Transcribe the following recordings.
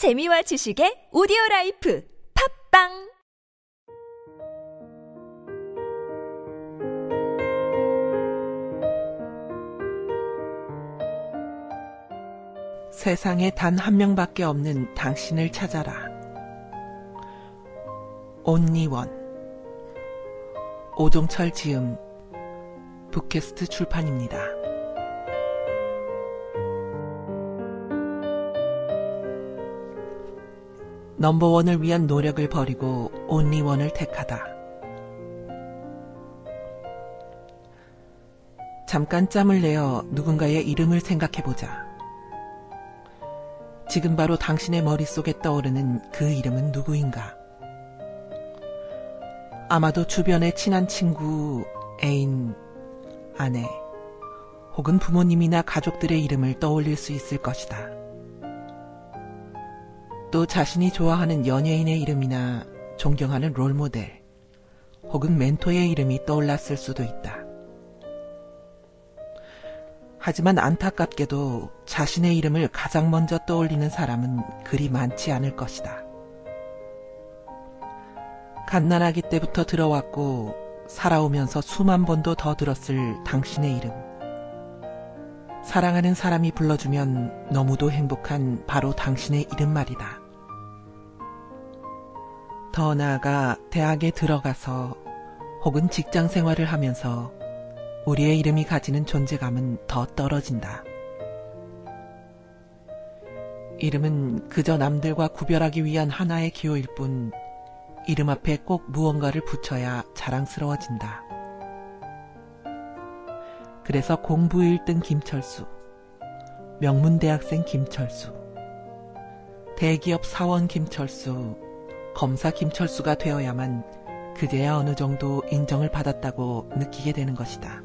재미와 지식의 오디오 life 팟빵 세상에 단 한 명밖에 없는 당신을 찾아라. 온리원 오종철 지음 북캐스트 출판입니다. 넘버원을 위한 노력을 버리고 온리원을 택하다. 잠깐 짬을 내어 누군가의 이름을 생각해보자. 지금 바로 당신의 머릿속에 떠오르는 그 이름은 누구인가? 아마도 주변의 친한 친구, 애인, 아내, 혹은 부모님이나 가족들의 이름을 떠올릴 수 있을 것이다. 또 자신이 좋아하는 연예인의 이름이나 존경하는 롤모델, 혹은 멘토의 이름이 떠올랐을 수도 있다. 하지만 안타깝게도 자신의 이름을 가장 먼저 떠올리는 사람은 그리 많지 않을 것이다. 갓난아기 때부터 들어왔고 살아오면서 수만 번도 더 들었을 당신의 이름. 사랑하는 사람이 불러주면 너무도 행복한 바로 당신의 이름 말이다. 더 나아가 대학에 들어가서 혹은 직장 생활을 하면서 우리의 이름이 가지는 존재감은 더 떨어진다. 이름은 그저 남들과 구별하기 위한 하나의 기호일 뿐 이름 앞에 꼭 무언가를 붙여야 자랑스러워진다. 그래서 공부 1등 김철수, 명문대학생 김철수, 대기업 사원 김철수, 검사 김철수가 되어야만 그제야 어느 정도 인정을 받았다고 느끼게 되는 것이다.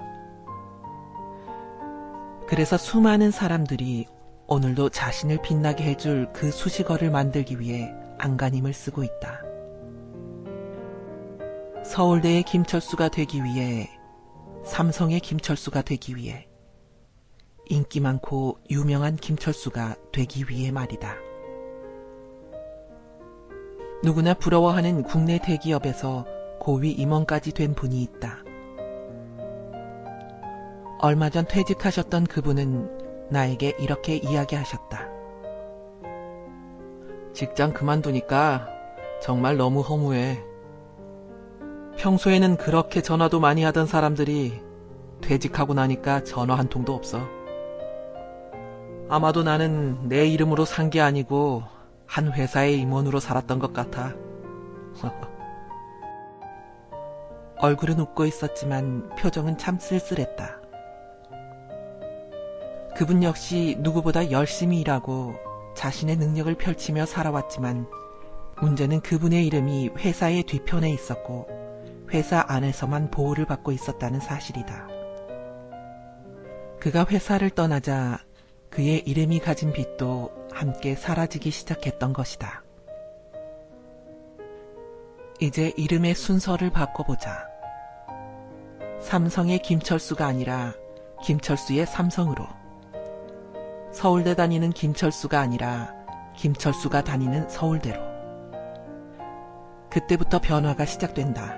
그래서 수많은 사람들이 오늘도 자신을 빛나게 해줄 그 수식어를 만들기 위해 안간힘을 쓰고 있다. 서울대의 김철수가 되기 위해, 삼성의 김철수가 되기 위해, 인기 많고 유명한 김철수가 되기 위해 말이다. 누구나 부러워하는 국내 대기업에서 고위 임원까지 된 분이 있다. 얼마 전 퇴직하셨던 그분은 나에게 이렇게 이야기하셨다. 직장 그만두니까 정말 너무 허무해. 평소에는 그렇게 전화도 많이 하던 사람들이 퇴직하고 나니까 전화 한 통도 없어. 아마도 나는 내 이름으로 산 게 아니고 한 회사의 임원으로 살았던 것 같아. 얼굴은 웃고 있었지만 표정은 참 쓸쓸했다. 그분 역시 누구보다 열심히 일하고 자신의 능력을 펼치며 살아왔지만 문제는 그분의 이름이 회사의 뒤편에 있었고 회사 안에서만 보호를 받고 있었다는 사실이다. 그가 회사를 떠나자 그의 이름이 가진 빛도 함께 사라지기 시작했던 것이다. 이제 이름의 순서를 바꿔보자. 삼성의 김철수가 아니라 김철수의 삼성으로. 서울대 다니는 김철수가 아니라 김철수가 다니는 서울대로. 그때부터 변화가 시작된다.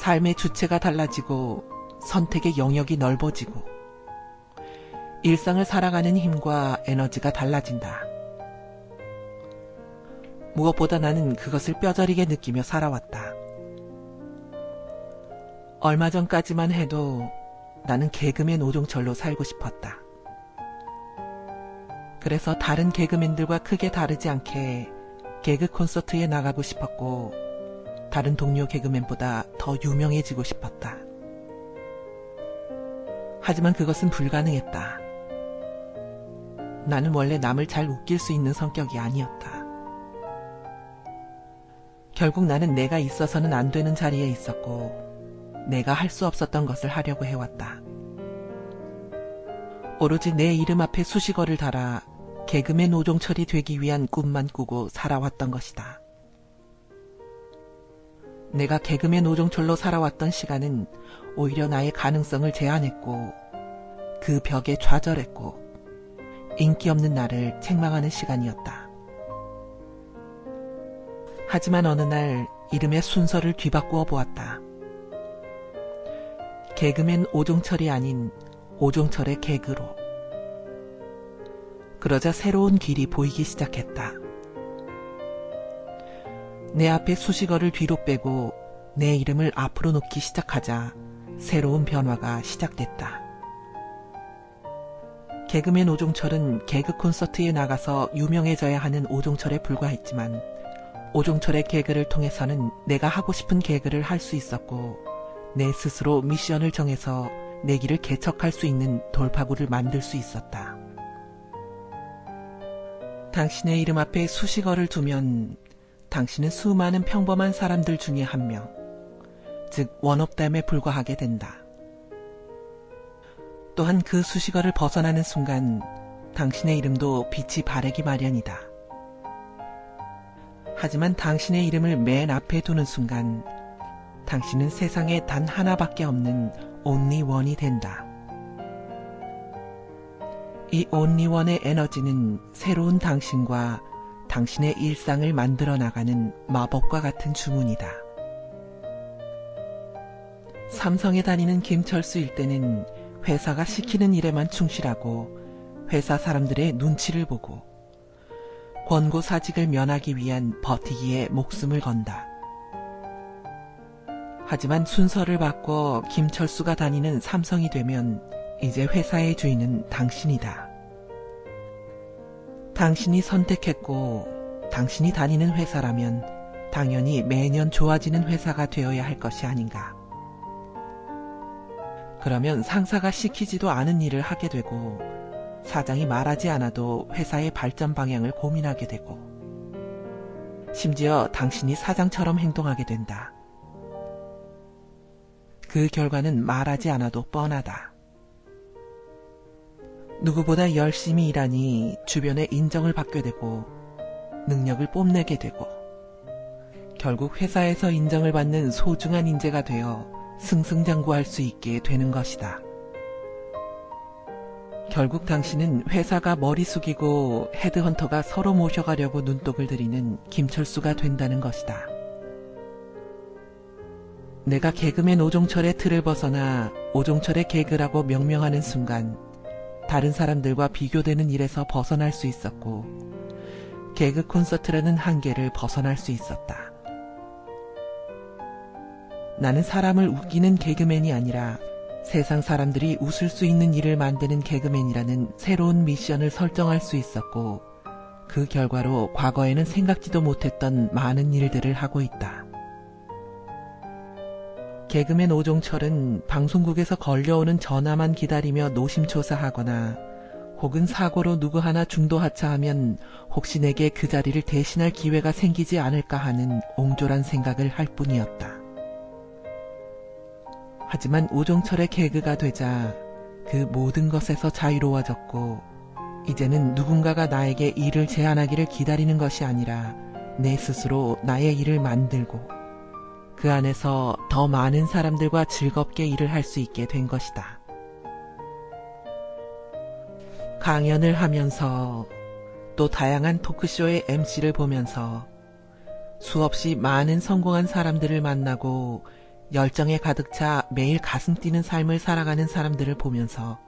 삶의 주체가 달라지고 선택의 영역이 넓어지고 일상을 살아가는 힘과 에너지가 달라진다. 무엇보다 나는 그것을 뼈저리게 느끼며 살아왔다. 얼마 전까지만 해도 나는 개그맨 오종철로 살고 싶었다. 그래서 다른 개그맨들과 크게 다르지 않게 개그 콘서트에 나가고 싶었고, 다른 동료 개그맨보다 더 유명해지고 싶었다. 하지만 그것은 불가능했다. 나는 원래 남을 잘 웃길 수 있는 성격이 아니었다. 결국 나는 내가 있어서는 안 되는 자리에 있었고, 내가 할 수 없었던 것을 하려고 해왔다. 오로지 내 이름 앞에 수식어를 달아 개그맨 오종철이 되기 위한 꿈만 꾸고 살아왔던 것이다. 내가 개그맨 오종철로 살아왔던 시간은 오히려 나의 가능성을 제한했고, 그 벽에 좌절했고, 인기 없는 나를 책망하는 시간이었다. 하지만 어느 날 이름의 순서를 뒤바꾸어 보았다. 개그맨 오종철이 아닌 오종철의 개그로. 그러자 새로운 길이 보이기 시작했다. 내 앞에 수식어를 뒤로 빼고 내 이름을 앞으로 놓기 시작하자 새로운 변화가 시작됐다. 개그맨 오종철은 개그 콘서트에 나가서 유명해져야 하는 오종철에 불과했지만 오종철의 개그를 통해서는 내가 하고 싶은 개그를 할 수 있었고 내 스스로 미션을 정해서 내 길을 개척할 수 있는 돌파구를 만들 수 있었다. 당신의 이름 앞에 수식어를 두면 당신은 수많은 평범한 사람들 중에 한 명, 즉 원업담에 불과하게 된다. 또한 그 수식어를 벗어나는 순간 당신의 이름도 빛이 바래기 마련이다. 하지만 당신의 이름을 맨 앞에 두는 순간 당신은 세상에 단 하나밖에 없는 온리 원이 된다. 이 온리 원의 에너지는 새로운 당신과 당신의 일상을 만들어 나가는 마법과 같은 주문이다. 삼성에 다니는 김철수일 때는 회사가 시키는 일에만 충실하고 회사 사람들의 눈치를 보고 권고 사직을 면하기 위한 버티기에 목숨을 건다. 하지만 순서를 바꿔 김철수가 다니는 삼성이 되면 이제 회사의 주인은 당신이다. 당신이 선택했고 당신이 다니는 회사라면 당연히 매년 좋아지는 회사가 되어야 할 것이 아닌가. 그러면 상사가 시키지도 않은 일을 하게 되고 사장이 말하지 않아도 회사의 발전 방향을 고민하게 되고 심지어 당신이 사장처럼 행동하게 된다. 그 결과는 말하지 않아도 뻔하다. 누구보다 열심히 일하니 주변의 인정을 받게 되고 능력을 뽐내게 되고 결국 회사에서 인정을 받는 소중한 인재가 되어 승승장구할 수 있게 되는 것이다. 결국 당신은 회사가 머리 숙이고 헤드헌터가 서로 모셔가려고 눈독을 들이는 김철수가 된다는 것이다. 내가 개그맨 오종철의 틀을 벗어나 오종철의 개그라고 명명하는 순간 다른 사람들과 비교되는 일에서 벗어날 수 있었고 개그 콘서트라는 한계를 벗어날 수 있었다. 나는 사람을 웃기는 개그맨이 아니라 세상 사람들이 웃을 수 있는 일을 만드는 개그맨이라는 새로운 미션을 설정할 수 있었고 그 결과로 과거에는 생각지도 못했던 많은 일들을 하고 있다. 개그맨 오종철은 방송국에서 걸려오는 전화만 기다리며 노심초사하거나 혹은 사고로 누구 하나 중도하차하면 혹시 내게 그 자리를 대신할 기회가 생기지 않을까 하는 옹졸한 생각을 할 뿐이었다. 하지만 오종철의 개그가 되자 그 모든 것에서 자유로워졌고 이제는 누군가가 나에게 일을 제안하기를 기다리는 것이 아니라 내 스스로 나의 일을 만들고 그 안에서 더 많은 사람들과 즐겁게 일을 할 수 있게 된 것이다. 강연을 하면서 또 다양한 토크쇼의 MC를 보면서 수없이 많은 성공한 사람들을 만나고 열정에 가득 차 매일 가슴 뛰는 삶을 살아가는 사람들을 보면서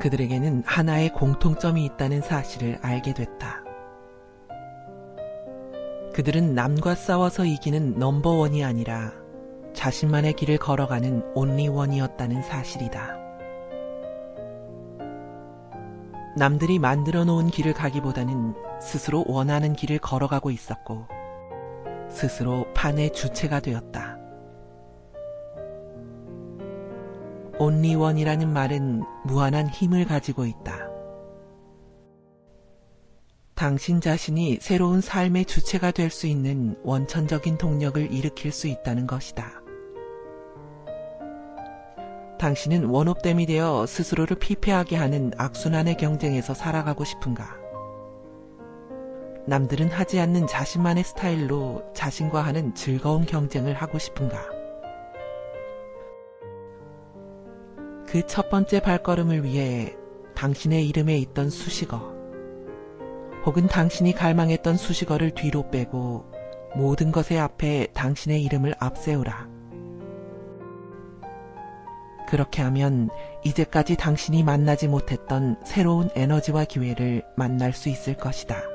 그들에게는 하나의 공통점이 있다는 사실을 알게 됐다. 그들은 남과 싸워서 이기는 넘버원이 아니라 자신만의 길을 걸어가는 온리원이었다는 사실이다. 남들이 만들어 놓은 길을 가기보다는 스스로 원하는 길을 걸어가고 있었고, 스스로 판의 주체가 되었다. 온리원이라는 말은 무한한 힘을 가지고 있다. 당신 자신이 새로운 삶의 주체가 될 수 있는 원천적인 동력을 일으킬 수 있다는 것이다. 당신은 원업됨이 되어 스스로를 피폐하게 하는 악순환의 경쟁에서 살아가고 싶은가? 남들은 하지 않는 자신만의 스타일로 자신과 하는 즐거운 경쟁을 하고 싶은가? 그 첫 번째 발걸음을 위해 당신의 이름에 있던 수식어, 혹은 당신이 갈망했던 수식어를 뒤로 빼고 모든 것의 앞에 당신의 이름을 앞세우라. 그렇게 하면 이제까지 당신이 만나지 못했던 새로운 에너지와 기회를 만날 수 있을 것이다.